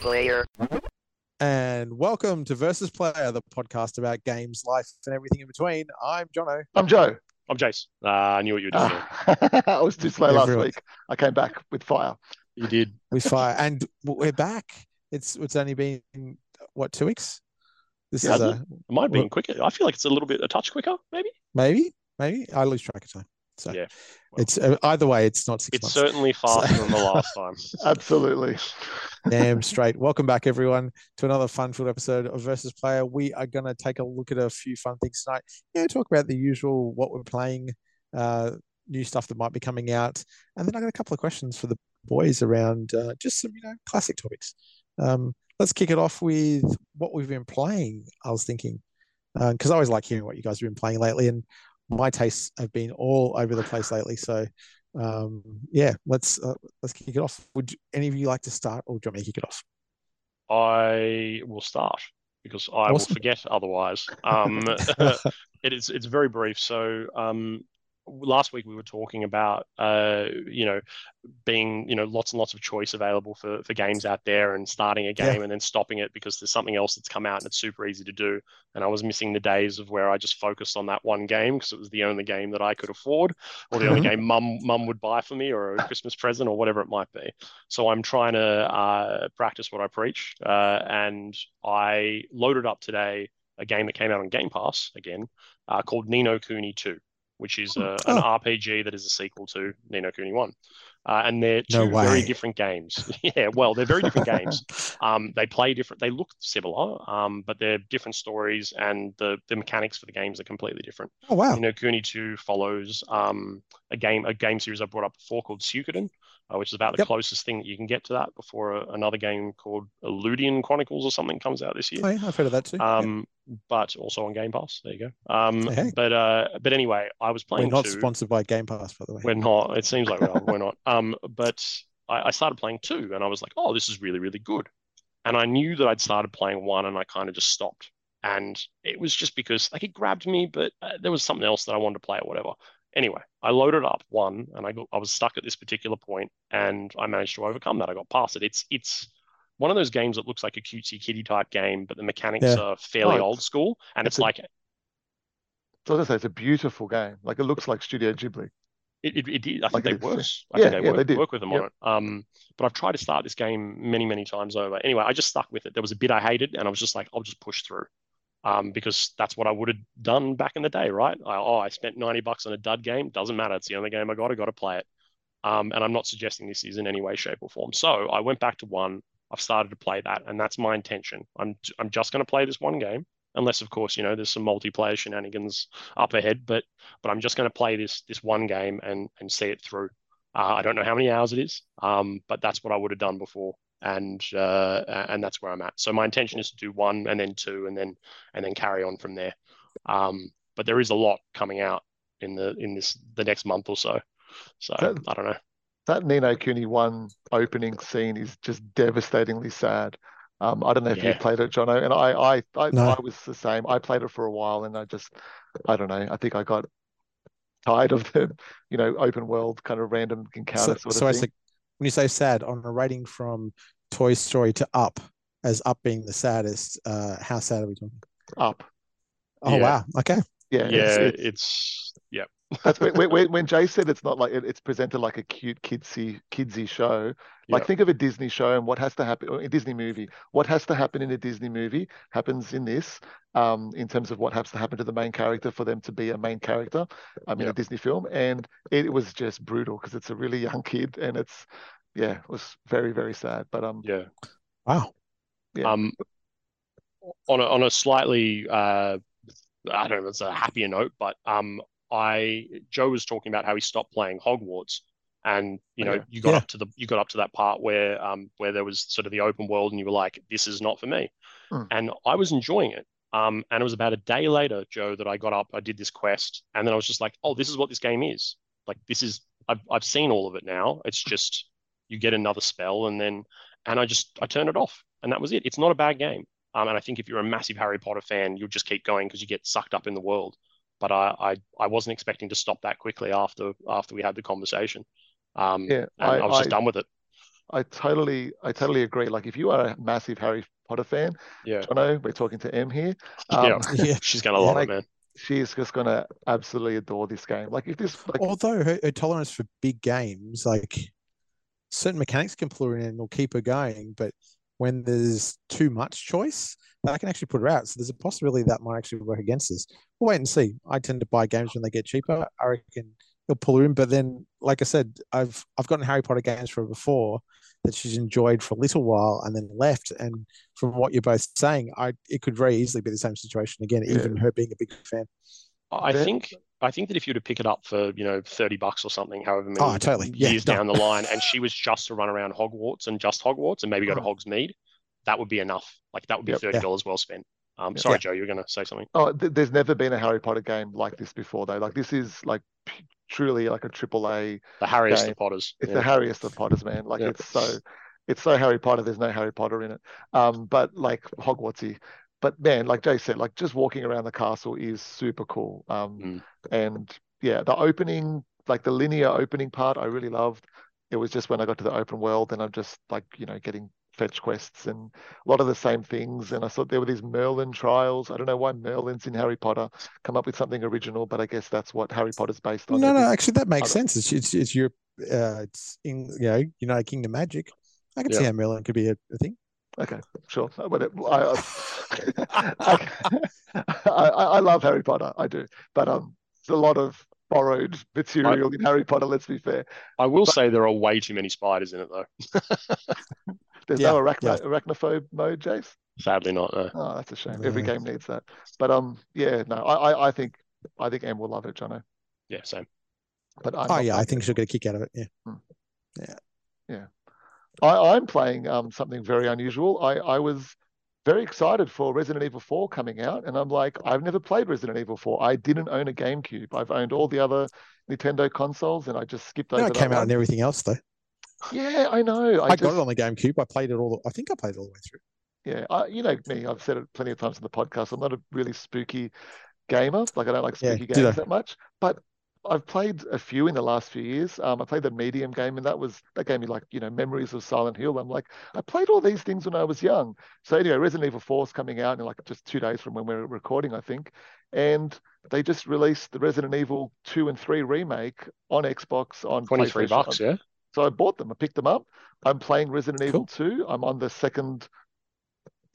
player. And welcome to Versus Player, the podcast about games, life, and everything in between. I'm Jono. I'm Joe. I'm Jase. Uh, I knew what you were doing. I was too slow last week. I came back with fire. you did. We fire, and we're back. It's it's only been what two weeks? This Yeah, is hasn't a It might have been quicker. I feel like it's a little bit a touch quicker, maybe. maybe maybe I lose track of time. So Yeah. it's uh, either way. It's not six It's months. certainly faster than the last time. Absolutely. Damn straight. Welcome back, everyone, to another fun-filled episode of Versus Player. We are going to take a look at a few fun things tonight. Yeah, talk about the usual, what we're playing, uh, new stuff that might be coming out, and then I got a couple of questions for the boys around uh, just some, you know, classic topics. Um, let's kick it off with what we've been playing. I was thinking because I always like hearing what you guys have been playing lately, and my tastes have been all over the place lately. So. Um, yeah, let's uh, let's kick it off. Would any of you like to start, or do you want me to kick it off? I will start because I will forget otherwise. Um, it is it's very brief. So um, last week we were talking about uh, you know being you know lots and lots of choice available for for games out there and starting a Yeah. game and then stopping it because there's something else that's come out and it's super easy to do. And I was missing the days of where I just focused on that one game because it was the only game that I could afford or the only Mhm. game mum mum would buy for me or a Christmas present or whatever it might be. So I'm trying to uh, practice what I preach. Uh, and I loaded up today a game that came out on Game Pass again uh, called Ni no Kuni 2, which is a, an Oh. RPG that is a sequel to Ni no Kuni 1. Uh, and they're No two very different games. yeah, well, they're very different games. Um, they play different. They look similar, um, but they're different stories, and the the mechanics for the games are completely different. Oh wow! Know, Kuni 2 follows um, a game a game series I brought up before called Suikoden, uh, which is about the Yep. closest thing that you can get to that before a, another game called Eiyuden Chronicles or something comes out this year. Oh, yeah, I've heard of that too. Um, but also on Game Pass. There you go. Um, hey. but uh, but anyway, I was playing. We're not two. sponsored by Game Pass, by the way. We're not. It seems like we are. We're not. Um, but I, I started playing two, and I was like, oh, this is really, really good. And I knew that I'd started playing one, and I kind of just stopped. And it was just because like it grabbed me, but uh, there was something else that I wanted to play or whatever. Anyway, I loaded up one, and I got, I was stuck at this particular point, and I managed to overcome that. I got past it. It's it's one of those games that looks like a cutesy kitty type game, but the mechanics Yeah. are fairly Oh, old school, and it's it's a- like So as I say, it's a beautiful game. Like it looks like Studio Ghibli. It, it, it did. I Like think they it's- work. I yeah, think they yeah, work, they did. work with them on it. Um, but I've tried to start this game many, many times over. Anyway, I just stuck with it. There was a bit I hated, and I was just like, I'll just push through. Um, because that's what I would have done back in the day, right? I, oh, I spent 90 bucks on a dud game. Doesn't matter. It's the only game I got. I got to play it. Um, and I'm not suggesting this is in any way, shape, or form. So I went back to one. I've started to play that, and that's my intention. I'm I'm just going to play this one game, unless of course you know there's some multiplayer shenanigans up ahead. But but I'm just going to play this this one game and and see it through. Uh, I don't know how many hours it is, um, but that's what I would have done before, and uh, and that's where I'm at. So my intention is to do one and then two and then and then carry on from there. Um, but there is a lot coming out in the in this the next month or so. So That- I don't know. That Ni no Kuni one opening scene is just devastatingly sad. Um, I don't know if Yeah. you played it, Jono, and I, I, I, No. I was the same. I played it for a while, and I just, I don't know. I think I got tired of the, you know, open world kind of random encounter so, sort so of I thing. Said, when you say sad, on a rating from Toy Story to Up, as Up being the saddest, uh, how sad are we talking? Up, Oh Yeah. wow, okay. yeah, Yeah, it's, it's, it's yeah. That's when, when, when Jay said it's not like it, it's presented like a cute kidsy kidsy show. Like Yeah. think of a Disney show and what has to happen, or a Disney movie. What has to happen in a Disney movie happens in this, um, in terms of what has to happen to the main character for them to be a main character, um, in Yeah. a Disney film. And it was just brutal because it's a really young kid and it's, yeah, it was very very sad. But um, Yeah. Wow. Yeah. Um, on a on a slightly uh, I don't know, it's a happier note, but um, I Joe was talking about how he stopped playing Hogwarts, and you know, Okay. you got Yeah. up to the you got up to that part where um where there was sort of the open world, and you were like, this is not for me, Hmm. and I was enjoying it. Um, and it was about a day later, Joe, that I got up, I did this quest, and then I was just like, oh, this is what this game is. Like, this is I've I've seen all of it now. It's just you get another spell, and then and I just I turned it off, and that was it. It's not a bad game. Um, and I think if you're a massive Harry Potter fan, you'll just keep going because you get sucked up in the world. But I, I I wasn't expecting to stop that quickly after after we had the conversation. Um, Yeah, and I, I- was just I- done with it. I totally, I totally agree. Like, if you are a massive Harry Potter fan, Yeah. I know we're talking to M here. Yeah. Um, Yeah. She's gonna love like- it, man. she is just gonna absolutely adore this game. Like, if this, like, Although her, her tolerance for big games, like certain mechanics can pull her in and will keep her going, but when there's too much choice, that I can actually put her out. So there's a possibility that might actually work against us. We'll wait and see. I tend to buy games when they get cheaper. I reckon he'll pull her in. But then, like I said, I've I've gotten Harry Potter games for her before that she's enjoyed for a little while and then left. And from what you're both saying, I it could very easily be the same situation again, Yeah. even her being a big fan. I think I think that if you were to pick it up for, you know, 30 bucks or something, however many Oh, totally. Yeah, years no. down the line, and she was just to run around Hogwarts and just Hogwarts and maybe go to Oh. Hogsmeade, that would be enough. Like that would be Yep. $30 well spent. Um, Yeah. sorry, Joe, you were going to say something. oh, th- there's never been a Harry Potter game like this before, though. Like, this is like p- truly like a triple A. The Harriest Game. of Potters. It's Yeah. the Harriest of Potters, man. Like, Yeah. it's so, it's so Harry Potter. There's no Harry Potter in it. Um, but like Hogwartsy. But man, like Jay said, like just walking around the castle is super cool. Um, Mm. and yeah, the opening, like the linear opening part, I really loved. It was just when I got to the open world, and I'm just like, you know, getting fetch quests and a lot of the same things. And I thought there were these Merlin trials. I don't know why Merlin's in Harry Potter. Come up with something original, but I guess that's what Harry Potter's based on. No, no, Every- actually, that makes sense. It's it's, it's Europe. Uh, it's in you know United Kingdom magic. I can see how Merlin could be a, a thing. Okay, sure. But I, I, I, I love Harry Potter. I do, but um, it's a lot of borrowed material in Harry Potter. Let's be fair. I will say there are way too many spiders in it, though. There's Yeah, no arachno, yeah. arachnophobe mode, Jase. Sadly, not. No. Oh, that's a shame. Every game needs that. But um, yeah, no, I, I, I think, I think Em will love it, Jono. Yeah, same. But I'm oh yeah, I think she'll get a kick out of it. Yeah. Yeah. Yeah. I, I'm playing um something very unusual. I, I was very excited for Resident Evil 4 coming out, and I'm like, I've never played Resident Evil 4. I didn't own a GameCube. I've owned all the other Nintendo consoles, and I just skipped over it came out one. and everything else though. Yeah, I know. I, I, just, got it on the GameCube. I played it all. The, I think I played it all the way through. Yeah, I, you know me. I've said it plenty of times in the podcast. I'm not a really spooky gamer. Like I don't like spooky ditto. games that much. But I've played a few in the last few years. Um, I played the Medium game, and that was that gave me like you know memories of Silent Hill. I'm like, I played all these things when I was young. So anyway, Resident Evil 4 is coming out in like just two days from when we're recording, I think. And they just released the Resident Evil 2 and 3 remake on Xbox on 23 bucks, yeah? So I bought them. I picked them up. I'm playing Resident Evil 2. I'm on the second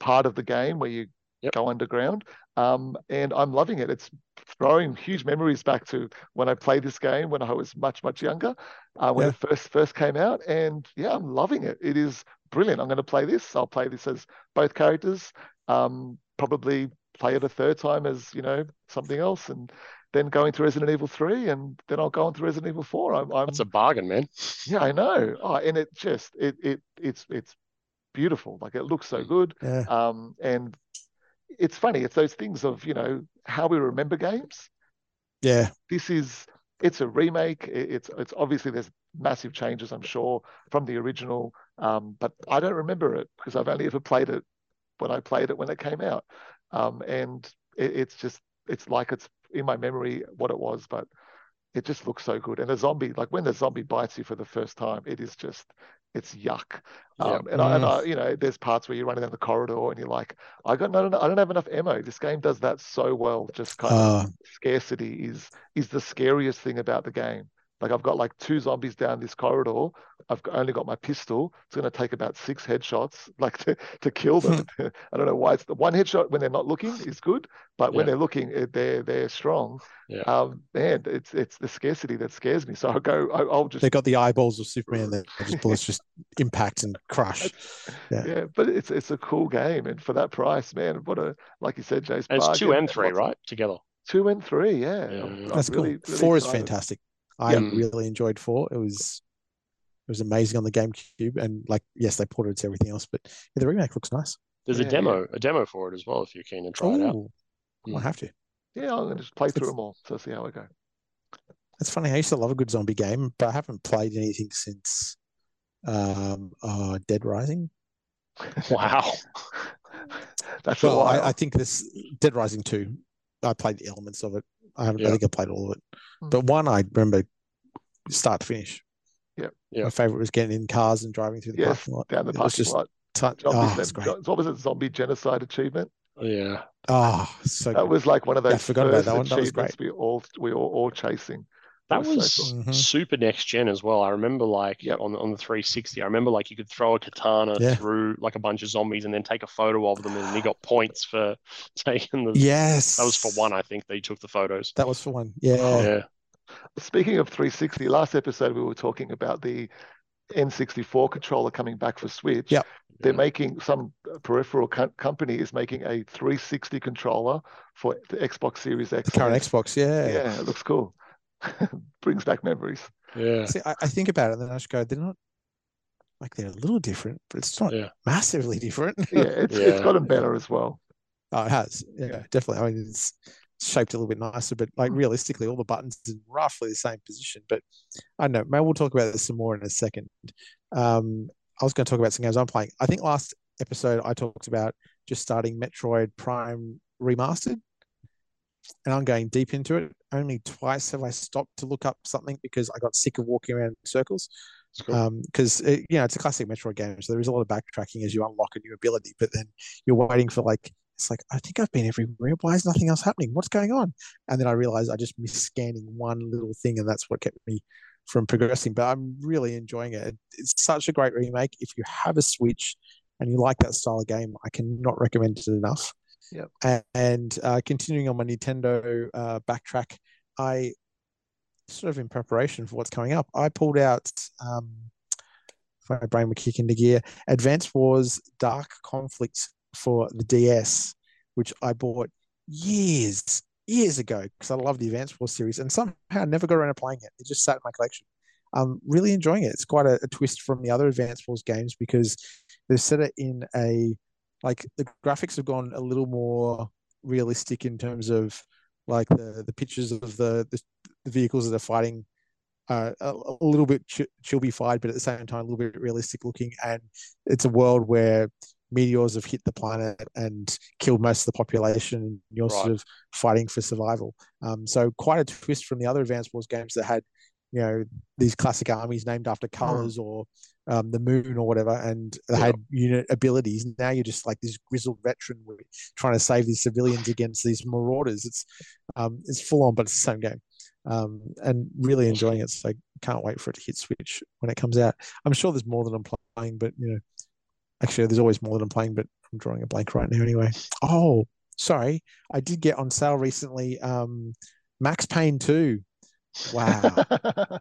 part of the game where you Yep. go underground. Um, and I'm loving it. It's throwing huge memories back to when I played this game when I was much, much younger, uh, when Yeah. it first first came out. And yeah, I'm loving it. It is brilliant. I'm going to play this. I'll play this as both characters. Um, probably play it a third time as you know something else, and then go into Resident Evil 3, and then I'll go on into Resident Evil 4. I'm, I'm That's a bargain, man. yeah, I know. Oh, and it just it it it's it's beautiful. Like it looks so good. Yeah. Um, and it's funny. It's those things of you know how we remember games. Yeah. This is it's a remake. It's it's obviously there's massive changes, I'm sure, from the original. Um, but I don't remember it because I've only ever played it when I played it when it came out. Um, and it, it's just it's like it's in my memory what it was, but it just looks so good. And the zombie, like when the zombie bites you for the first time, it is just it's yuck. Yeah. Um, and, I, and Mm. I, you know, there's parts where you're running down the corridor and you're like, I got no, no, I don't have enough ammo. This game does that so well. Just kind of Uh, scarcity is is the scariest thing about the game. Like I've got like two zombies down this corridor. I've only got my pistol. It's going to take about six headshots, like to, to kill them. I don't know why. It's the one headshot when they're not looking is good, but when they're looking, they're they're strong. Yeah. Um, man, it's it's the scarcity that scares me. So I'll go. I- I'll just they got the eyeballs of Superman that just bullets just impact and crush. Yeah. yeah. But it's it's a cool game, and for that price, man, what a like you said, Jase. It's two and three, right? Together. Two and three, yeah. Yeah, I'm- I'm That's really, cool. really Four is fantastic. I Yeah. really enjoyed four. It was it was amazing on the GameCube, and like yes, they ported it to everything else, but yeah, the remake looks nice. There's Yeah, a yeah. demo, a demo for it as well, if you're keen to try it out. Ooh, I might have to. Yeah, I'm gonna just play through It's- them all, so see how I go. It's funny. I used to love a good zombie game, but I haven't played anything since um uh Dead Rising. Wow. That's a Well. I, I think this Dead Rising two. I played the elements of it. I haven't. Yeah. I think I played all of it, Hmm. but one I remember start to finish. Yeah, Yeah. My favorite was getting in cars and driving through the Yes, parking lot. down the It was parking just lot. ton- oh, it's great. zo- what was it? Zombie genocide achievement. Yeah. Oh, so That good. was like one of Yeah, I those forgot about first that one. That was achievements we all we were all chasing. That was was so cool. Mhm. super next gen as well. I remember like Yep. on on the 360, I remember like you could throw a katana Yeah. through like a bunch of zombies and then take a photo of them, and you got points for taking the. yes, That was for one, I think. They took the photos. That was for one. Yeah. Yeah. Speaking of 360, last episode we were talking about the N64 controller coming back for Switch. Yep. They're making some peripheral co- company is making a 360 controller for the Xbox Series X. The current Xbox. Yeah. Yeah, it looks cool. Brings back memories. Yeah. See, I, I think about it, and then I just go, they're not like they're a little different, but it's not Yeah. massively different. Yeah, it's it's gotten better as well. Oh, it has. Yeah, definitely. I mean, it's shaped a little bit nicer, but like Hmm. realistically, all the buttons in roughly the same position. But I don't know. Maybe we'll talk about this some more in a second. Um, I was going to talk about some games I'm playing. I think last episode I talked about just starting Metroid Prime Remastered, and I'm going deep into it. Only twice have I stopped to look up something because I got sick of walking around in circles. It's cool. Um, because you know it's a classic Metroid game, so there is a lot of backtracking as you unlock a new ability, but then you're waiting for like it's like I think I've been everywhere. Why is nothing else happening? What's going on? And then I realized I just missed scanning one little thing, and that's what kept me from progressing. But I'm really enjoying it. It's such a great remake. If you have a Switch and you like that style of game, I cannot recommend it enough. Yep. And uh, continuing on my Nintendo uh, backtrack, I sort of in preparation for what's coming up, I pulled out. Um, my brain would kick into gear, Advance Wars Dark Conflicts for the DS, which I bought years, years ago because I love the Advance Wars series, and somehow never got around to playing it. It just sat in my collection. I'm really enjoying it. It's quite a, a twist from the other Advance Wars games because they've set it in a like the graphics have gone a little more realistic in terms of like the the pictures of the the, the vehicles that are fighting uh, a, a little bit ch- chilby-fied, but at the same time a little bit realistic looking. And it's a world where meteors have hit the planet and killed most of the population. And you're sort of fighting for survival. Um, so quite a twist from the other Advanced Wars games that had, you know, these classic armies named after colors or um, the moon or whatever, and they Yeah. had unit abilities. Now you're just like this grizzled veteran trying to save these civilians against these marauders. It's um, it's full on, but it's the same game. Um, and really enjoying it. So I can't wait for it to hit Switch when it comes out. I'm sure there's more than I'm playing, but you know, actually, there's always more than I'm playing, but I'm drawing a blank right now anyway. Oh, sorry, I did get on sale recently. Um, Max Payne 2. Wow.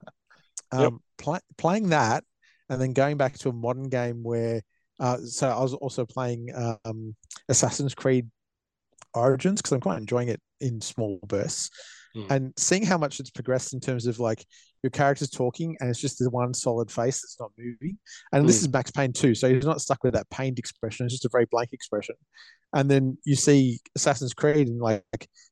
um, pl- playing that and then going back to a modern game where uh, so I was also playing um, Assassin's Creed Origins because I'm quite enjoying it in small bursts. Mm. and seeing how much it's progressed in terms of like your character's talking and it's just the one solid face that's not moving. And this Mm. is Max Payne too, so he's not stuck with that pained expression it's just a very blank expression. And then you see Assassin's Creed and like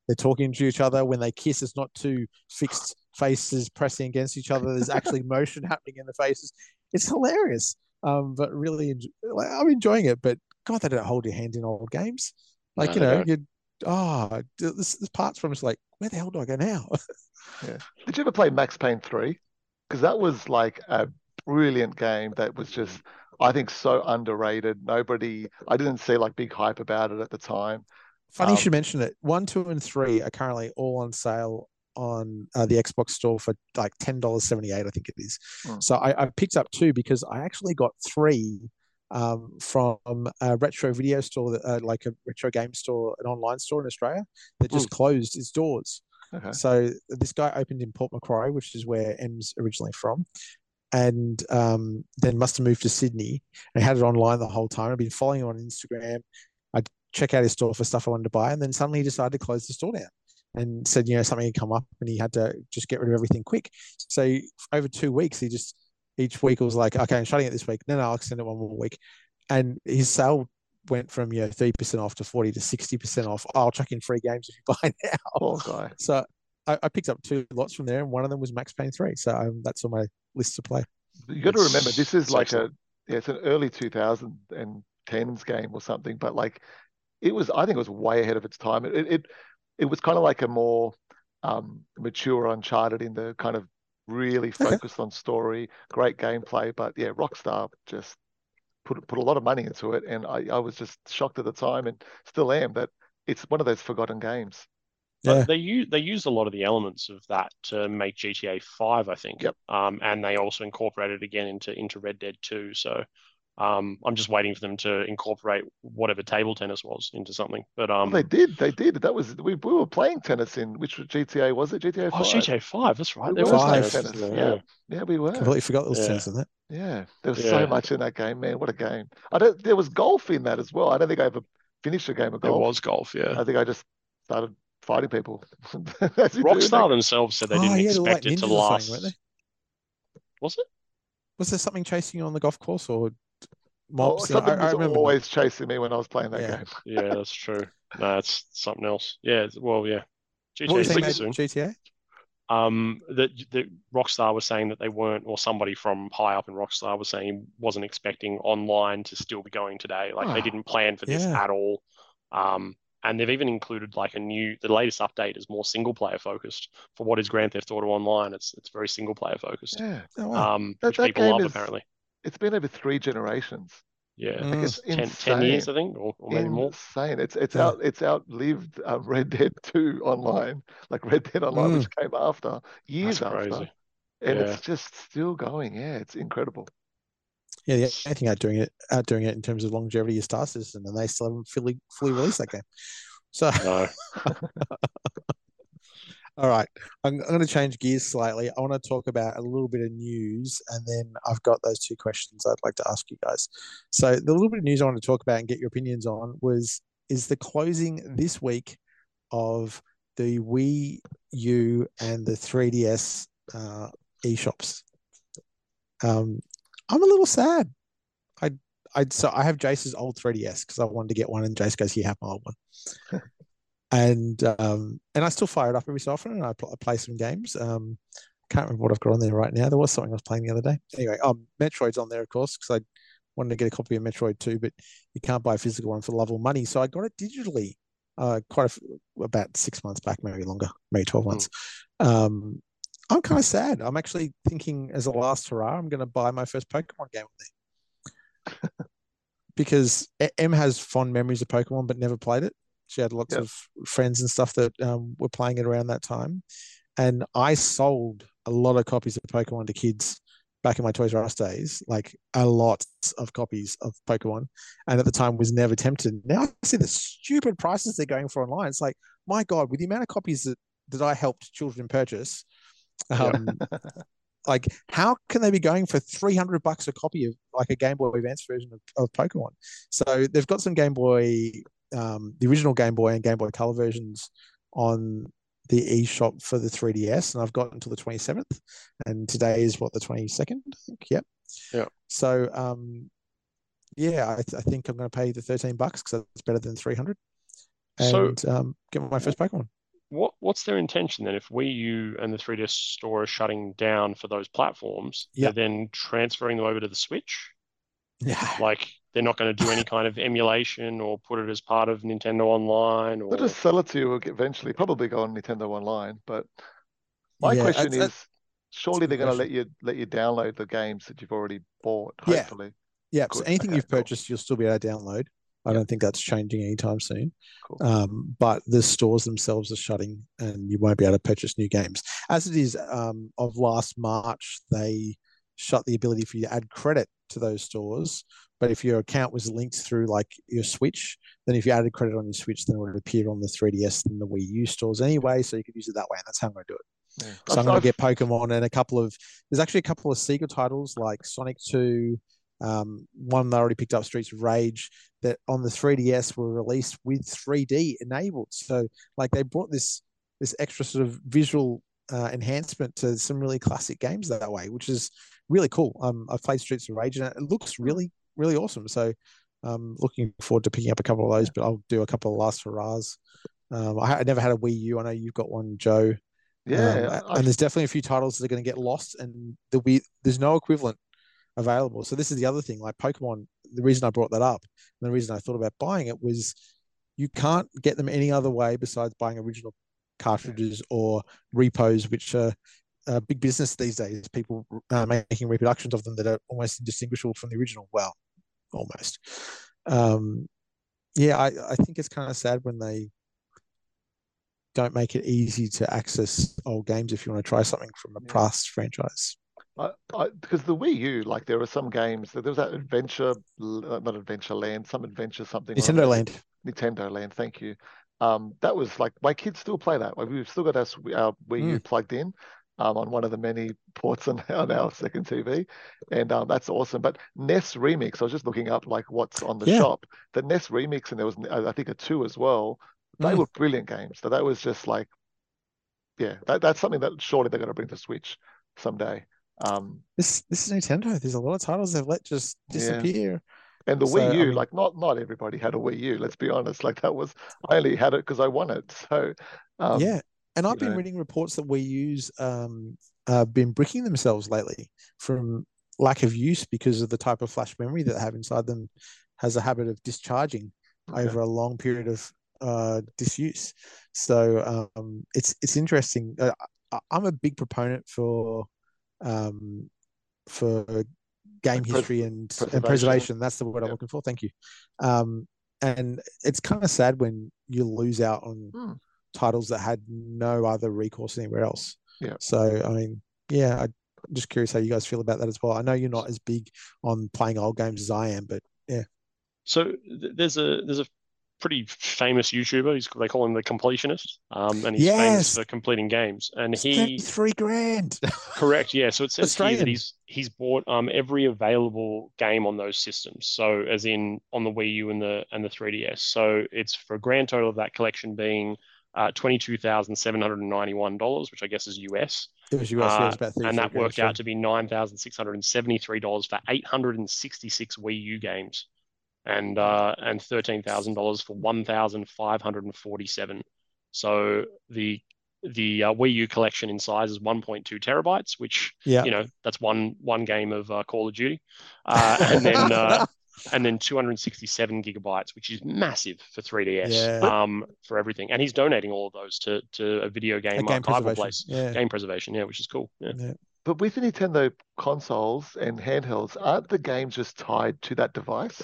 they're talking to each other. When they kiss it's not two fixed faces pressing against each other. There's actually motion happening in the faces it's hilarious um but really like, i'm enjoying it but god they don't hold your hand in old games like No, you know you oh this, this parts from it's like where the hell do i go now yeah. Did you ever play Max Payne 3? Because that was like a brilliant game that was just, I think, so underrated. Nobody, I didn't see like big hype about it at the time. funny you Um, should mention it one two and three are currently all on sale on uh, the xbox store for like $10.78 i think it is Mm. so I, I picked up two because i actually got three um, from a retro video store, that, uh, like a retro game store, an online store in Australia that just closed its doors. Okay. So this guy opened in Port Macquarie, which is where M's originally from, and um, then must have moved to Sydney. And had it online the whole time. I've been following him on Instagram. I'd check out his store for stuff I wanted to buy, and then suddenly he decided to close the store down and said, you know, something had come up, and he had to just get rid of everything quick. So over two weeks, he just each week was like, okay, I'm shutting it this week. No, no, I'll extend it one more week, and his sale went from you know thirty percent off to forty to sixty percent off. I'll chuck in free games if you buy now. Poor guy. So I, I picked up two lots from there, and one of them was Max Payne three. So um, that's on my list to play. You got to remember, this is like a, yeah, it's an early 2010s game or something, but like it was, I think it was way ahead of its time. It, it, it was kind of like a more um, mature Uncharted in the kind of really focused on story, great gameplay. But yeah, Rockstar just put put a lot of money into it, and I, I was just shocked at the time, and still am that it's one of those forgotten games. But Yeah. they use they used a lot of the elements of that to make GTA 5, I think. Yep. Um, and they also incorporated it again into into Red Dead 2. So um, I'm just waiting for them to incorporate whatever table tennis was into something. But Well, um, they did, they did. That was we, we were playing tennis in which GTA was it? GTA oh, Five. GTA 5, that's right. There was playing tennis. tennis, wasn't yeah. there? Yeah, we were. Completely forgot there was Yeah. tennis in that. Yeah, there was Yeah. so much in that game, man. What a game! I don't. There was golf in that as well. I don't think I ever finished a game of golf. There was golf, yeah. I think I just started fighting people. As you do in Rockstar themselves said they Oh, didn't yeah, they were like expect it to ninjas last. weren't they? Was it? Was there something chasing you on the golf course or Oh, mobs? I, something I was remember. always chasing me when I was playing that Yeah. game. Yeah, that's true. No, it's something else. Yeah, well, yeah. What you GTA saying 6 soon. GTA? Um, that that Rockstar was saying that they weren't, or somebody from high up in Rockstar was saying wasn't expecting online to still be going today. Like they Ah, didn't plan for this yeah. at all. Um, and they've even included like a new, the latest update is more single player focused. For what is Grand Theft Auto Online, it's it's very single player focused. Yeah, Oh, wow. Um, That- which that people game love is- apparently. It's been over three generations. Yeah, Mm. I guess It's 10, 10 years. I think, or, or maybe more. Insane. It's it's Yeah. out it's outlived uh, Red Dead 2 online, like Red Dead Online, which came after, years That's after. crazy. And Yeah. it's just still going. Yeah, it's incredible. Yeah, the only thing outdoing it, outdoing it in terms of longevity is Star Citizen, and they still haven't fully fully released that game. So, No. all right, I'm, I'm going to change gears slightly. I want to talk about a little bit of news, and then I've got those two questions I'd like to ask you guys. So, the little bit of news I want to talk about and get your opinions on was is the closing this week of the Wii U and the 3DS uh, eShops. Um, I'm a little sad. I I so I have Jase's old 3DS because I wanted to get one, and Jace goes, "You have my old one." and um, and I still fire it up every so often, and I, pl- I play some games. Um, can't remember what I've got on there right now. There was something I was playing the other day. Anyway, um, Metroid's on there, of course, because I wanted to get a copy of Metroid 2, but you can't buy a physical one for the love or money. So I got it digitally, uh, quite a f about six months back, maybe longer, maybe 12 months. Um, I'm kind of sad. I'm actually thinking, as a last hurrah, I'm going to buy my first Pokemon game because M has fond memories of Pokemon, but never played it. She had lots Yep. of friends and stuff that um, were playing it around that time, and I sold a lot of copies of Pokemon to kids back in my Toys R Us days, like a lot of copies of Pokemon, and at the time was never tempted. Now I see the stupid prices they're going for online. It's like, my God, with the amount of copies that that I helped children purchase, um, like how can they be going for 300 bucks a copy of like a game boy advance version of, of pokemon so they've got some game boy um, the original game boy and game boy color versions on the eShop for the 3ds and i've got until the 27th and today is what the 22nd i think yep Yeah. so um yeah i, th- I think i'm going to pay the 13 bucks because that's better than 300 So- and um, get my first pokemon What what's their intention then? If Wii U and the 3DS store are shutting down for those platforms, Yeah. they're then transferring them over to the Switch. yeah Like they're not going to do any kind of emulation or put it as part of Nintendo Online or They'll just sell it to you eventually, probably go on Nintendo Online. But my Yeah, question that's- is, surely they're going to let you let you download the games that you've already bought. Hopefully, Yeah, so Good. anything Okay, you've cool. purchased, you'll still be able to download. I Yeah. don't think that's changing anytime soon. Cool. Um, but the stores themselves are shutting, and you won't be able to purchase new games. As it is, um, of last March, they shut the ability for you to add credit to those stores. But if your account was linked through like your Switch, then if you added credit on your Switch, then it would appear on the 3DS and the Wii U stores anyway. So you could use it that way, and that's how I'm going to do it. Yeah. So I'm going to get Pokemon and a couple of. There's actually a couple of Sega titles like Sonic Two, um, one that I already picked up, Streets of Rage, that on the 3DS were released with 3D enabled. So like they brought this this extra sort of visual uh, enhancement to some really classic games that way, which is really cool. Um, I've played Streets of Rage and it looks really really awesome. So um, looking forward to picking up a couple of those, but I'll do a couple of last hurrahs. Um, I, I never had a Wii U. I know you've got one, Joe. yeah, Um, I've- and there's definitely a few titles that are going to get lost, and there'll be there's no equivalent available. So this is the other thing. Like Pokemon, the reason I brought that up, and the reason I thought about buying it was you can't get them any other way besides buying original cartridges or repos, which are uh, big business these days. People uh, making reproductions of them that are almost indistinguishable from the original. Well, almost. Um, yeah, I, I think it's kind of sad when they don't make it easy to access old games if you want to try something from a Yeah. past franchise. I, I, because the Wii U, like there are some games. There was that Adventure, uh, not Adventure Land, some Adventure something. Nintendo other. Land. Nintendo Land. Thank you. Um, that was like my kids still play that. Like, we've still got our, our Wii U plugged in um, on one of the many ports on, on our second TV, and um, that's awesome. But NES Remix, I was just looking up like what's on the Yeah. shop. The NES Remix, and there was I think a two as well. They Mm. were brilliant games. So that was just like, yeah, that, that's something that surely they're going to bring to Switch someday. Um, This this is Nintendo. There's a lot of titles they've let just Yeah. And the So, Wii I U, mean- like not not everybody had a Wii U. Let's be honest. Like that was I only had it because I won it. So um, yeah, and I've been know. reading reports that Wii U's um uh, been bricking themselves lately from lack of use because of the type of flash memory that they have inside them has a habit of discharging okay. over a long period of uh, disuse. So um, it's it's interesting. Uh, I, I'm a big proponent for um, for game Pres- history and preservation. and preservation. That's the word I'm looking for. Thank you. Um, and it's kind of sad when you lose out on Hmm. titles that had no other recourse anywhere else. Yeah. So I mean, yeah, I, I'm just curious how you guys feel about that as well. I know you're not as big on playing old games as I am, but yeah. So th- there's a there's a pretty famous YouTuber. He's they call him the completionist, um, and he's Yes. famous for completing games. And he three grand. correct, yeah. So it says here that he's he's bought um every available game on those systems. So as in on the Wii U and the and the 3DS. So it's for a grand total of that collection being uh, twenty two thousand seven hundred and ninety one dollars, which I guess is US. It was US, yeah, it Uh, was about 33 and that grand worked out to be nine thousand six hundred and seventy three dollars for eight hundred and sixty six Wii U games, and uh, and thirteen thousand dollars for one thousand five hundred and forty seven. So the the uh, Wii U collection in size is one point two terabytes, which Yeah. you know that's one one game of uh, Call of Duty, uh, and then uh, and then 267 gigabytes, which is massive for 3DS, Yeah. um, for everything. And he's donating all of those to to a video game, A game archival place, Yeah. game preservation, yeah, which is cool. Yeah. yeah. But with the Nintendo consoles and handhelds, aren't the games just tied to that device?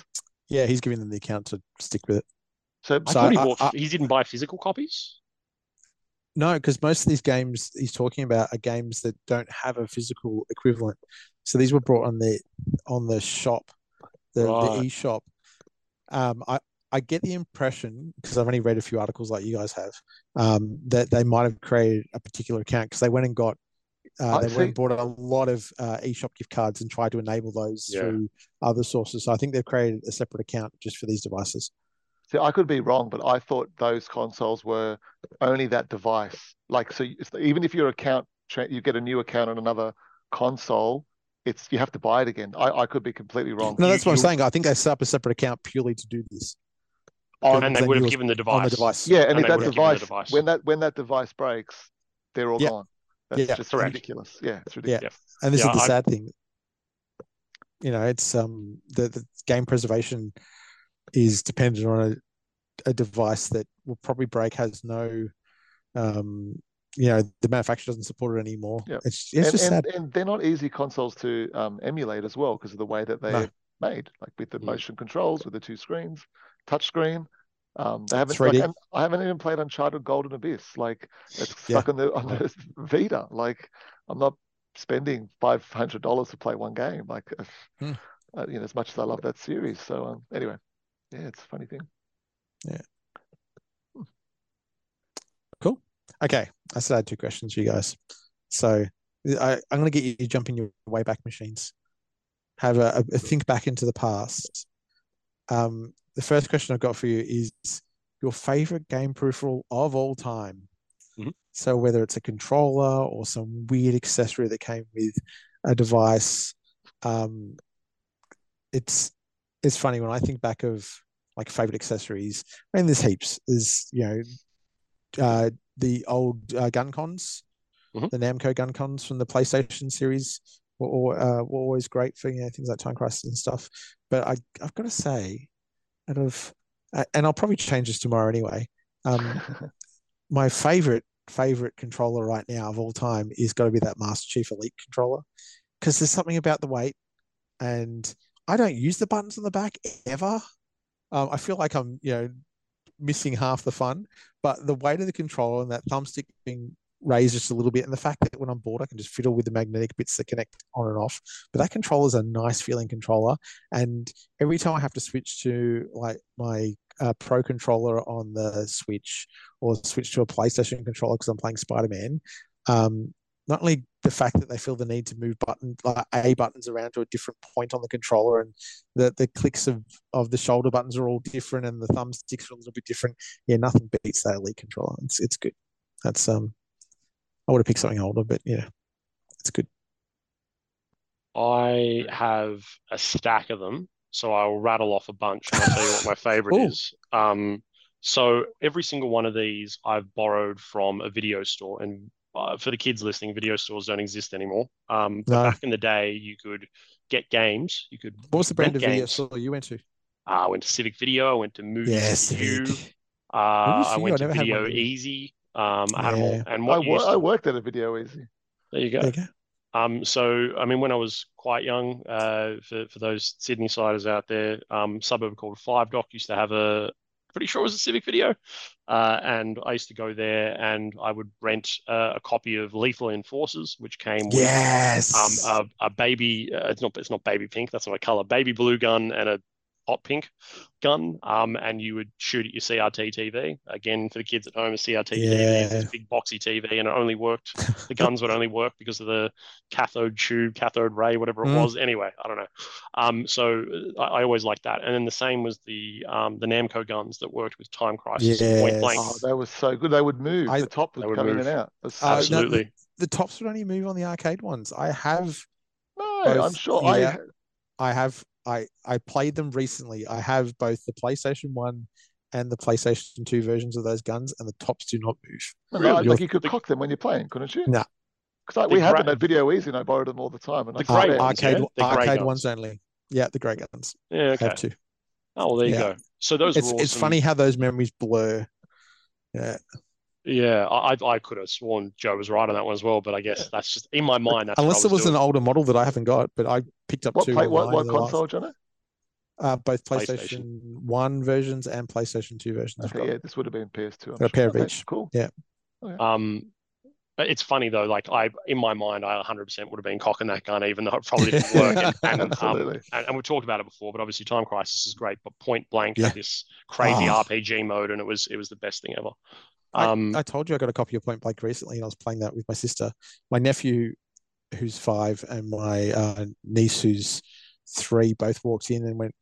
Yeah, he's giving them the account to stick with it. So I So thought he I- I- he didn't buy physical copies. No, because most of these games he's talking about are games that don't have a physical equivalent. So these were brought on the on the shop, the, Right. the e-shop. Um, I I get the impression because I've only read a few articles like you guys have, um, that they might have created a particular account because they went and got uh, they went and bought a lot of uh, e-shop gift cards and tried to enable those Yeah. through other sources. So I think they've created a separate account just for these devices. See, I could be wrong, but I thought those consoles were only that device. Like, so even if your account, you get a new account on another console, it's you have to buy it again. I, I could be completely wrong. No, You- that's what I'm you- saying. I think they set up a separate account purely to do this On, and they would have given the on device. the device. yeah, and, and if that would have given the device, device. when that when that device breaks, they're all Yeah. gone. That's Yeah. just ridiculous. Yeah, it's ridiculous. And this Yeah, is the I- sad thing. You know, it's um the, the game preservation is dependent on a, a device that will probably break, has no um you know, the manufacturer doesn't support it anymore. Yeah. It's it's and, just sad. and they're not easy consoles to um, emulate as well because of the way that they're No. made, like with the Mm. motion controls, with the two screens, touch screen. Um, they haven't. Like, I haven't even played Uncharted Golden Abyss. Like it's Yeah. stuck on the on the Vita. Like I'm not spending five hundred dollars to play one game. Like Hmm. uh, you know, as much as I love that series. So um, anyway, yeah, it's a funny thing. Yeah. Cool. Okay. I said I had two questions for you guys. So I, I'm gonna get you to jump in your Wayback Machines. Have a, a think back into the past. Um, the first question I've got for you is your favorite game peripheral of all time. Mhm. So whether it's a controller or some weird accessory that came with a device, um, it's it's funny when I think back of like favorite accessories. I mean, there's heaps. There's you know, uh, the old uh, gun cons, Mhm. the Namco gun cons from the PlayStation series were, uh, were always great for you know things like Time Crisis and stuff. But I I've got to say, out of uh, and I'll probably change this tomorrow anyway. Um, my favorite favorite controller right now of all time is got to be that Master Chief Elite controller because there's something about the weight, and I don't use the buttons on the back ever. Um, I feel like I'm, you know, missing half the fun. But the weight of the controller and that thumbstick being raised just a little bit, and the fact that when I'm bored, I can just fiddle with the magnetic bits that connect on and off. But that controller is a nice feeling controller, and every time I have to switch to like my uh, Pro controller on the Switch or switch to a PlayStation controller because I'm playing Spider Man, um, not only the fact that they feel the need to move button like A buttons around to a different point on the controller, and the the clicks of of the shoulder buttons are all different, and the thumbsticks are a little bit different. Yeah, nothing beats that Elite controller. It's it's good. That's um, I would have picked something older, but yeah, it's good. I have a stack of them, so I'll rattle off a bunch and I'll tell you what my favorite Ooh. is. Um, so every single one of these I've borrowed from a video store, and uh, for the kids listening, video stores don't exist anymore. Um, No. back in the day, you could get games. You could. What was the brand of video store you went to? Uh, I went to Civic Video. I went to Movies Yes, Civic. Uh, I Movies for You, went I to Video. Easy. Um, I had them all. Yeah. And I, what wo- used I worked at a video easy. there you go. There you go. Um, so I mean, when I was quite young, uh, for for those Sydney siders out there, um, suburb called Five Dock used to have a pretty sure it was a Civic Video, uh, and I used to go there and I would rent uh, a copy of Lethal Enforcers, which came with Yes. um a, a baby. Uh, it's not it's not baby pink. That's not a color. Baby blue gun and a hot pink gun. Um, and you would shoot at your CRT TV. Again, for the kids at home, a CRT TV is this big boxy TV, and it only worked. The guns would only work because of the cathode tube, cathode ray, whatever it Mm. was. Anyway, I don't know. Um, so uh, I, I always liked that. And then the same was the um the Namco guns that worked with Time Crisis and Point Yes. Blank. Oh, that was so good. They would move. I- the top They would would come in and out. It so Uh, no, good. Absolutely. the tops would only move on the arcade ones. I have No, both- I'm sure. yeah. I I have I I played them recently. I have both the PlayStation 1 and the PlayStation 2 versions of those guns and the tops do not move. no, Really? like you could The- cock them when you're playing, couldn't you? No. Because The we had gra- them at Video Easy, and I borrowed them all the time. And The grey ones, arcade yeah? The grey arcade ones only. Yeah, the grey guns. Yeah, I okay. have two. Oh, well, there you Yeah. go. So those It's were it's funny how those memories blur. Yeah. Yeah, I I I could have sworn Joe was right on that one as well, but I guess that's just in my mind. That's Unless it was doing. an older model that I haven't got, but I picked up What, two play, what, what in the last- console, Johnny? uh, both PlayStation. PlayStation 1 versions and PlayStation 2 versions. Okay, yeah, this would have been PS2. I'm a pair of Okay, each. Cool. Yeah. Um, but it's funny though. Like I, in my mind, I 100% would have been cocking that gun, even though it probably didn't work. And, and, um, Absolutely. and, and we've talked about it before, but obviously Time Crisis is great. But Point Blank Yeah. had this crazy Oh. RPG mode, and it was it was the best thing ever. I, Um, I told you I got a copy of Point Blank recently, and I was playing that with my sister. My nephew, who's five, and my uh, niece, who's three, both walked in and went,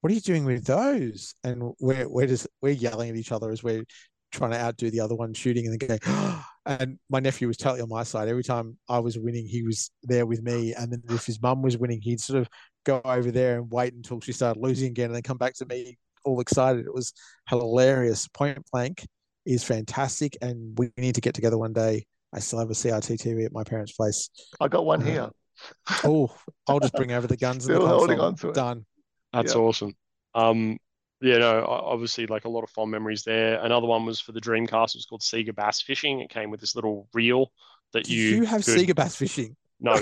"What are you doing with those?" And we're we're just we're yelling at each other as we're trying to outdo the other one shooting, and then going. and my nephew was totally on my side. Every time I was winning, he was there with me. And then if his mum was winning, he'd sort of go over there and wait until she started losing again, and then come back to me all excited. It was hilarious. Point Blank is fantastic, and we need to get together one day. I still have a CRT TV at my parents' place. I got one Uh, here. Oh, I'll just bring over the guns and the Still holding on to it. Done. That's Yeah. awesome. Um, yeah, no, obviously, like a lot of fond memories there. Another one was for the Dreamcast. It was called Sega Bass Fishing. It came with this little reel that Do you you, have could- Sega Bass Fishing? No,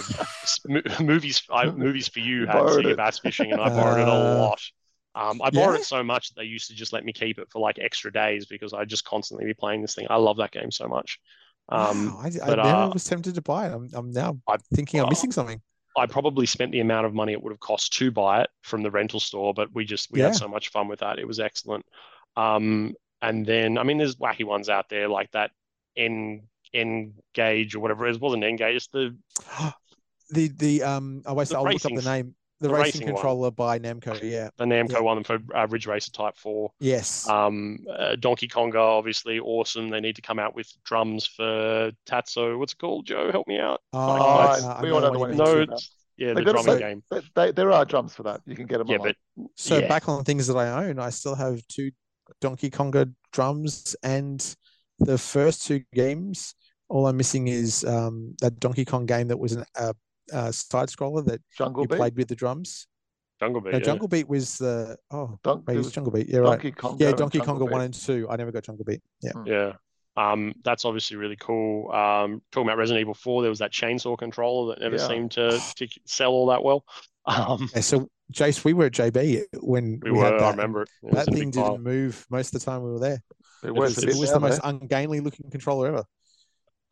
movies. I, movies for you You had Sega it. Bass Fishing, and I borrowed it a Uh, lot. Um, I borrowed yeah? it so much that they used to just let me keep it for like extra days because I'd just constantly be playing this thing. I love that game so much. Um, wow, I, I but, never uh, was tempted to buy it. I'm, I'm now I- thinking I'm uh, missing something. I probably spent the amount of money it would have cost to buy it from the rental store, but we just we Yeah. had so much fun with that. It was excellent. Um, and then I mean, there's wacky ones out there like that N Engage or whatever it is. It wasn't Engage. It's the the the um I always I'll look up the name. The, the racing, racing one. controller by Namco. Yeah. the Namco Yeah. one for uh, Ridge Racer Type Four. Yes. Um, uh, Donkey Konga, obviously awesome. They need to come out with drums for Tatso. What's it called, Joe? Help me out. Oh, uh, I we know all know what the one No, it's, yeah, They the drumming so- game. But they, there are drums for that. You can get them Yeah, online. but So yeah. back on things that I own, I still have two Donkey Konga drums and the first two games. All I'm missing is um, that Donkey Kong game that was an uh, uh, side scroller that Jungle you Beat. played with the drums. Jungle Beat. No, yeah. Jungle Beat was the oh Don- wait, it was Jungle Beat. Yeah, right. Donkey Konga. Yeah, Donkey Jungle Konga one and two. I never got Jungle Beat. Yeah. Yeah. Um, that's obviously really cool. Um, talking about Resident Evil 4, there was that chainsaw controller that never Yeah. seemed to, to sell all that well. Um, Yeah, so Jase, we were at JB when we we, were, had I remember it. It That thing didn't move most of the time we were there. It was- was, It was the most ungainly looking controller ever.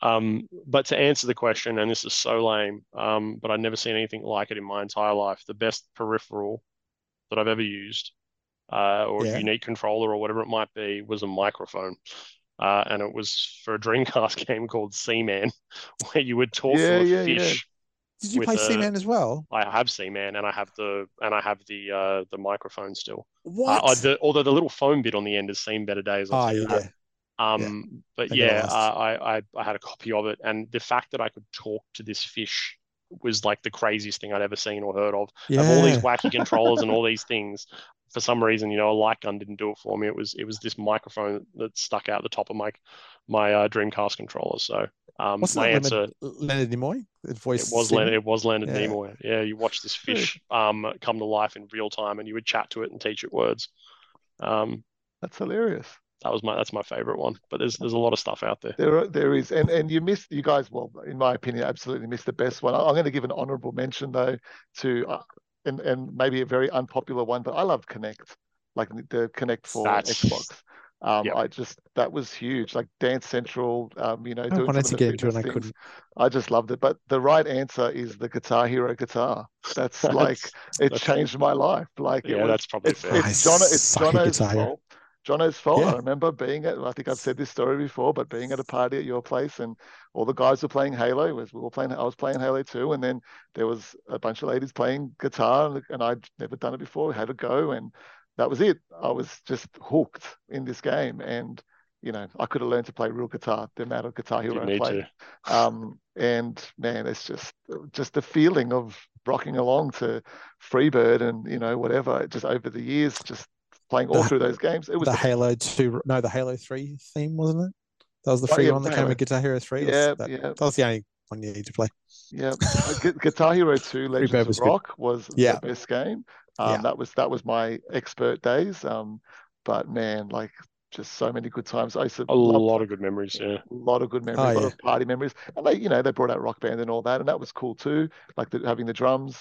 Um, but to answer the question, and this is so lame, um, but I've never seen anything like it in my entire life. The best peripheral that I've ever used, uh, or Yeah. unique controller or whatever it might be, was a microphone. Uh, and it was for a Dreamcast game called Seaman, where you would talk Yeah, to a yeah, yeah. fish. Did you play a- Seaman as well? I have Seaman, and I have the and I have the uh, the microphone still. Uh, I- the, although the little foam bit on the end has seen better days. I'll oh yeah. that. Um, but They yeah, uh, I, I I had a copy of it, and the fact that I could talk to this fish was like the craziest thing I'd ever seen or heard of. Yeah. Of all these wacky controllers and all these things, for some reason, you know, a light gun didn't do it for me. It was it was this microphone that stuck out the top of my my uh, Dreamcast controller. So um, What's my answer Leonard, Leonard Nimoy? Voice it was Seaman? Leonard, it was Leonard Yeah. Nimoy. Yeah, you watch this fish um come to life in real time, and you would chat to it and teach it words. Um, That's hilarious. That was my that's my favorite one. But there's there's a lot of stuff out there. There, are- there is, and and you missed, you guys, well, in my opinion, absolutely missed the best one. I- I'm going to give an honourable mention though to, uh, and and maybe a very unpopular one, but I loved Kinect, like the Kinect for That's- Xbox. Um, Yep. I just that was huge, like Dance Central. Um, you know, I doing wanted to some of the get into it and I couldn't. I just loved it. But the right answer is the Guitar Hero guitar. That's like it that's- changed my life. Like it Yeah, was, that's probably it's fair. it's John it's suck at Jono's Guitar Hero. Jono's fault. Yeah. I remember being at I think I've said this story before, but being at a party at your place and all the guys were playing Halo. Was we were playing I was playing Halo too, and then there was a bunch of ladies playing guitar, and, I'd never done it before. Had a go, and that was it. I was just hooked in this game, and you know I could have learned to play real guitar. The amount of Guitar Hero I played. Um, and man, it's just just the feeling of rocking along to Freebird and you know whatever. Just over the years, just playing all The- through those games. It was The Halo two, no, the Halo three theme wasn't it? That was the Oh, free yeah, one that the came with Guitar Hero three. Yeah, that, yeah, that was the only one you need to play. yeah. Uh, Guitar Hero Two: Freebird Legends was of good. Rock was Yeah. the best game. Um, Yeah. that was that was my expert days. Um, but man, like just so many good times. I used to A love lot of good memories. Yeah. a lot of good memories, a lot yeah. of party memories. And they, you know, they brought out Rock Band and all that, and that was cool too. Like the, having the drums,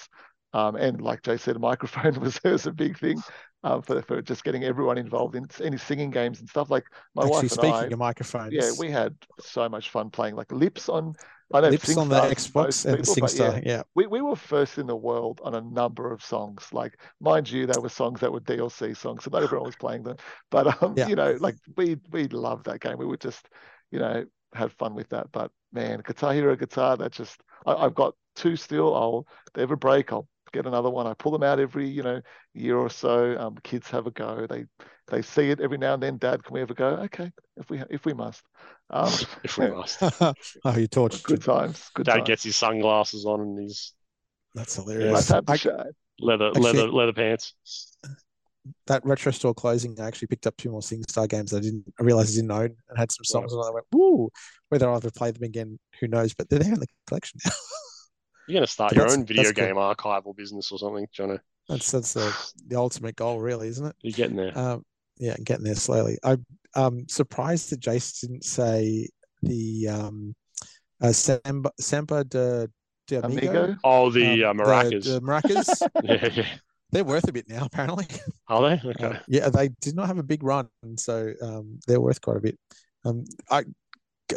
um, and like Jay said, a microphone was, was a big thing um, for for just getting everyone involved in any singing games and stuff. Like my Actually, wife and speaking I, of microphones, yeah, we had so much fun playing like Lips on. I know lips on the SingStar Xbox and people, but yeah, SingStar. Yeah, we, we were first in the world on a number of songs. Like, mind you, there were songs that were DLC songs, so not everyone was playing them. But um, Yeah. you know, like we we loved that game. We would just, you know, have fun with that. But man, Guitar Hero guitar, that just I, I've got two still. I'll if they ever break, I'll get another one. I pull them out every, you know, year or so. Um, kids have a go. They they see it every now and then. Dad, can we ever go? Okay, if we if we must. Um, If we must. oh, you tortured. good times. Good Dad times. gets his sunglasses on and his That's hilarious. tab I- shine. leather Actually- leather leather pants. that retro store closing, I actually picked up two more SingStar games I didn't I realized I didn't own and had some songs on. it. I went, woo! Whether I'll ever play them again, who knows? But they're there in the collection now. You're gonna start your own video that's cool. game archival business or something, Jono. that's that's the, the ultimate goal, really, isn't it? You're getting there. Um, yeah, getting there slowly. I'm um, surprised that Jase didn't say the um, uh, Samba, Samba de, de Amigo. Amigo. Oh, the uh, um, maracas. The, the maracas. yeah, yeah. they're worth a bit now, apparently. Are they? Okay. Uh, yeah, they did not have a big run, so um, they're worth quite a bit. Um, I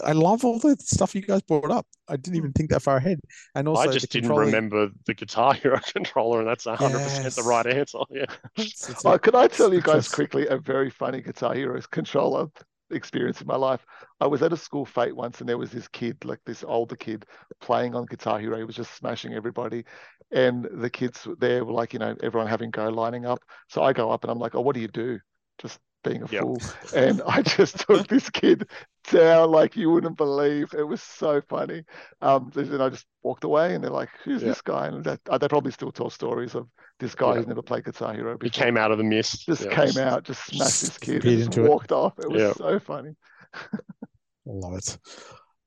I love all the stuff you guys brought up. I didn't even hmm. think that far ahead, and also I just didn't controlling- remember the Guitar Hero controller, and that's 100% the right answer. Yeah. It's- it's Oh, can I tell you guys quickly a very funny Guitar Hero controller experience in my life? I was at a school fete once and there was this kid, like this older kid, playing on Guitar Hero. He was just smashing everybody. And the kids there were like, you know, everyone having go lining up. So I go up and I'm like, oh, what do you do? Just being a Yep. fool. And I just took this kid down like you wouldn't believe. It was so funny. Um, and I just walked away and they're like, who's Yeah. this guy? And that, uh, they probably still tell stories of this guy Yeah. who's never played Guitar Hero He came out of the mist. just Yeah. came out, just smashed this kid, Disappeared and just into it. walked off. It was Yeah. so funny. Love it.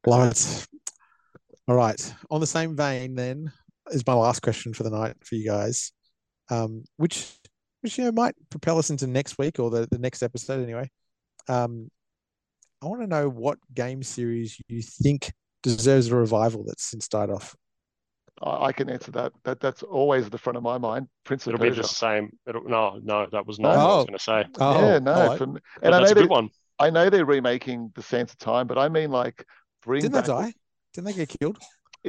Love it. All right. On the same vein, then, is my last question for the night for you guys. Um, which which you know might propel us into next week or the, the next episode anyway. Um I want to know what game series you think deserves a revival that's since died off. I, I can answer that. That that's always at the front of my mind. Prince of It'll be the same. It'll, no, no, that was not No. what I Oh. was going to say. Oh, yeah, no. all right. for me- But and I know that's a they, good one. I know they're remaking the Sands of Time, but I mean like bring didn't they die? Didn't they get killed?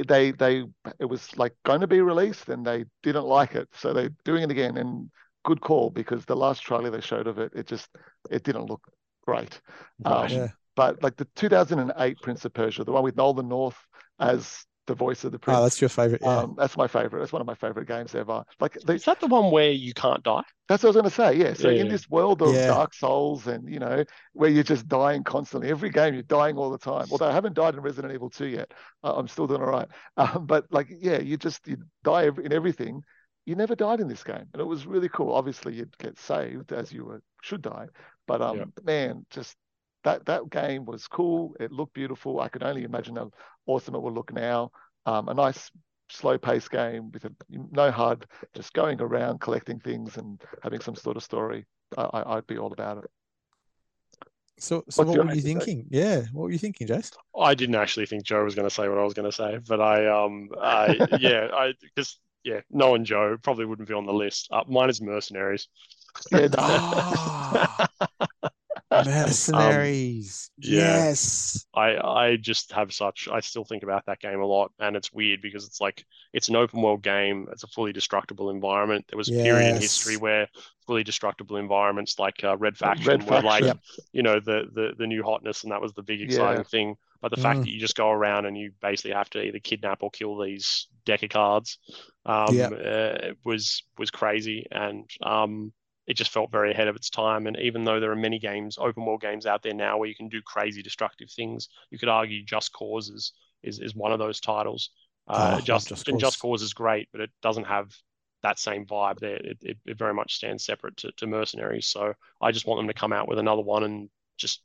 they they it was like going to be released and they didn't like it so they're doing it again and good call because the last trailer they showed of it it just it didn't look great um, Yeah. but like the 2008 prince of persia the one with nolan north as the voice of the prince Oh, that's your favorite. Yeah. um, that's my favorite that's one of my favorite games ever like they, Is that the one where you can't die? that's what i was going to say yeah so Yeah, in yeah. this world of Yeah. dark souls and you know where you're just dying constantly every game you're dying all the time although i haven't died in resident evil 2 yet uh, i'm still doing all right um, but like yeah you just you die in everything you never died in this game and it was really cool obviously you'd get saved as you were, should die but um Yeah. man just that that game was cool it looked beautiful i could only imagine how awesome it will look now um, a nice slow paced game with a, no HUD, just going around collecting things and having some sort of story. I, I, I'd be all about it. So, so What's what were you answer, Jake? thinking? Yeah, what were you thinking, Jase? I didn't actually think Joe was going to say what I was going to say, but I, um, I, yeah, I, because, yeah, No knowing Joe probably wouldn't be on the list. Uh, mine is Mercenaries. Yeah, no, Ah, mercenaries. Um, yeah. Yes. I I just have such I still think about that game a lot and it's weird because it's like it's an open world game it's a fully destructible environment there was a period in history where fully destructible environments like uh, Red Faction Red were like Yep. you know the the the new hotness and that was the big exciting thing but the fact Mm. that you just go around and you basically have to either kidnap or kill these deck of cards um Yep. uh, was was crazy and um it just felt very ahead of its time. And even though there are many games, open world games out there now where you can do crazy destructive things, you could argue Just Cause is is, is one of those titles. Oh, Uh, love just Just and Cause. Just Cause is great, but it doesn't have that same vibe there. It, it, it very much stands separate to, to Mercenaries. So I just want them to come out with another one and just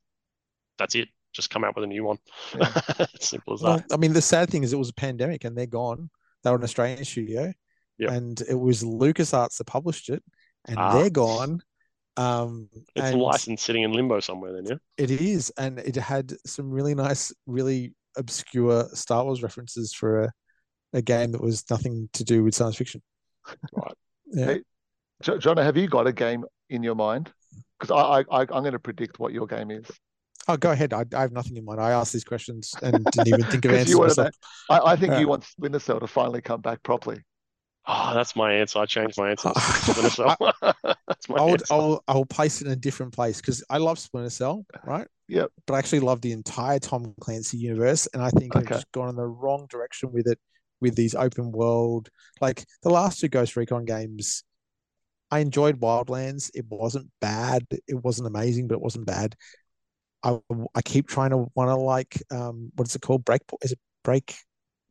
that's it. Just come out with a new one. Simple as Well, that. I mean, the sad thing is it was a Pandemic and they're gone. They were an Australian studio. Yep. And it was LucasArts that published it and Ah. they're gone. Um, It's licensed sitting in limbo somewhere then, yeah? it is. And it had some really nice, really obscure Star Wars references for a, a game that was nothing to do with science fiction. Right. Yeah. Hey, Jo- John, have you got a game in your mind? Because I, I, I, I'm going to predict what your game is. Oh, go ahead. I, I have nothing in mind. I asked these questions and didn't even think of answers myself. I, I think Alright. you uh, want Splinter Cell to finally come back properly. Oh, that's my answer. I changed my answer. Splinter Cell. that's my I would, answer. I'll, I'll place it in a different place because I love Splinter Cell, right? Yep. But I actually love the entire Tom Clancy universe, and I think Okay. I've just gone in the wrong direction with it, with these open world, like the last two Ghost Recon games. I enjoyed Wildlands. It wasn't bad. It wasn't amazing, but it wasn't bad. I I keep trying to want to like um what is it called? Break is it break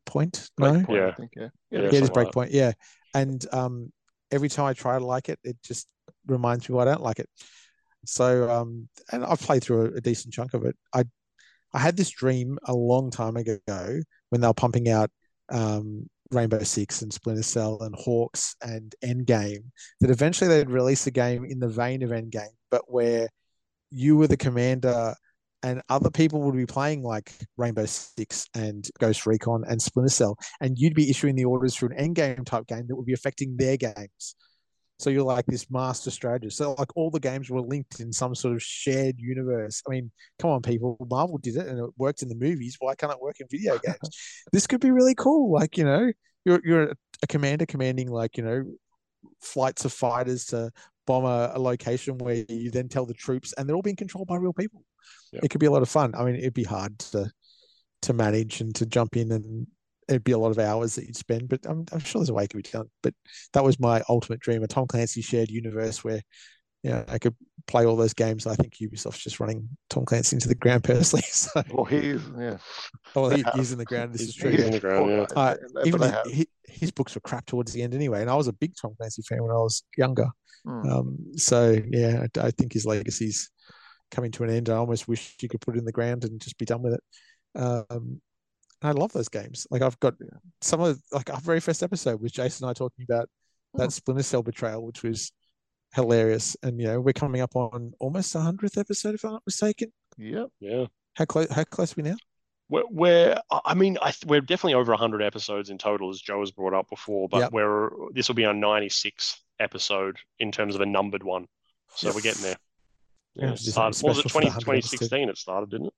point? No, Breakpoint, I Yeah. think, yeah. Yeah, yeah, it is something like that. Yeah, and um, every time I try to like it, it just reminds me why I don't like it. So um, and I've played through a, a decent chunk of it. I I had this dream a long time ago when they were pumping out um, Rainbow Six and Splinter Cell and HAWX and Endgame that eventually they'd release a game in the vein of Endgame, but where you were the commander and other people would be playing like Rainbow Six and Ghost Recon and Splinter Cell, and you'd be issuing the orders for an endgame type game that would be affecting their games. So you're like this master strategist. So like all the games were linked in some sort of shared universe. I mean, come on, people. Marvel did it and it worked in the movies. Why can't it work in video games? this could be really cool. Like, you know, you're you're a commander commanding like, you know, flights of fighters to bomb a, a location where you then tell the troops and they're all being controlled by real people. Yeah. It could be a lot of fun. I mean, it'd be hard to to manage and to jump in and it'd be a lot of hours that you'd spend, but I'm, I'm sure there's a way it could be done. But that was my ultimate dream, a Tom Clancy shared universe where you know, I could play all those games. I think Ubisoft's just running Tom Clancy into the ground personally. So, Well, he's, yeah. well, he, he's in the ground. This He's- is true. he's in the ground, yeah. Uh, Even his, he, his books were crap towards the end anyway, and I was a big Tom Clancy fan when I was younger. Mm. Um, so yeah, I, I think his legacy's coming to an end. I almost wish you could put it in the ground and just be done with it. Um, and I love those games. Like I've got some of like our very first episode was Jason and I talking about that Hmm. Splinter Cell betrayal, which was hilarious. And you know, we're coming up on almost a hundredth episode, if I'm not mistaken. Yeah, Yeah. How close? How close are we now? We're, we're I mean, I, we're definitely over 100 episodes in total, as Joe has brought up before. But Yep. we're this will be our 96th episode in terms of a numbered one. So Yes. we're getting there. Yeah, Yeah, have to do started, something what was it? special for the 20, 2016 it started, didn't it?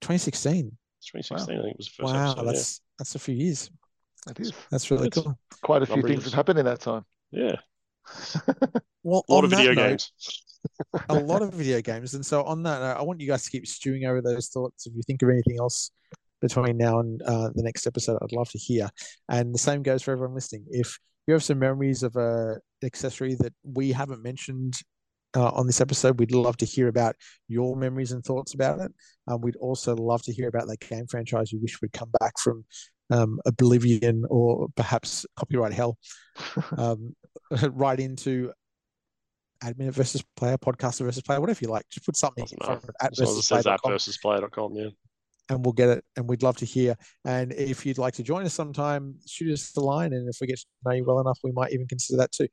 2016. 2016, I think it was the first Wow, episode. that's that's a few years. It is That's really It's- cool. quite a few things have happened in that time. Yeah, Well, a lot of that video note, games. a lot of video games. And so on that, note, I want you guys to keep stewing over those thoughts. If you think of anything else between now and uh, the next episode, I'd love to hear. And the same goes for everyone listening. If you have some memories of a accessory that we haven't mentioned uh, on this episode, we'd love to hear about your memories and thoughts about it. Um, we'd also love to hear about that game franchise you wish would come back from um, Oblivion or perhaps copyright hell. Um, right into admin versus player, podcaster versus player, whatever you like. Just put something in front of at As long as it versus that player.com versus player.com, yeah. and we'll get it. And we'd love to hear. And if you'd like to join us sometime, shoot us the line. And if we get to know you well enough, we might even consider that too.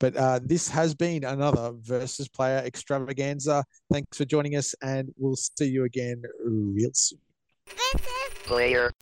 But uh, this has been another versus player extravaganza. Thanks for joining us, and we'll see you again real soon. Player.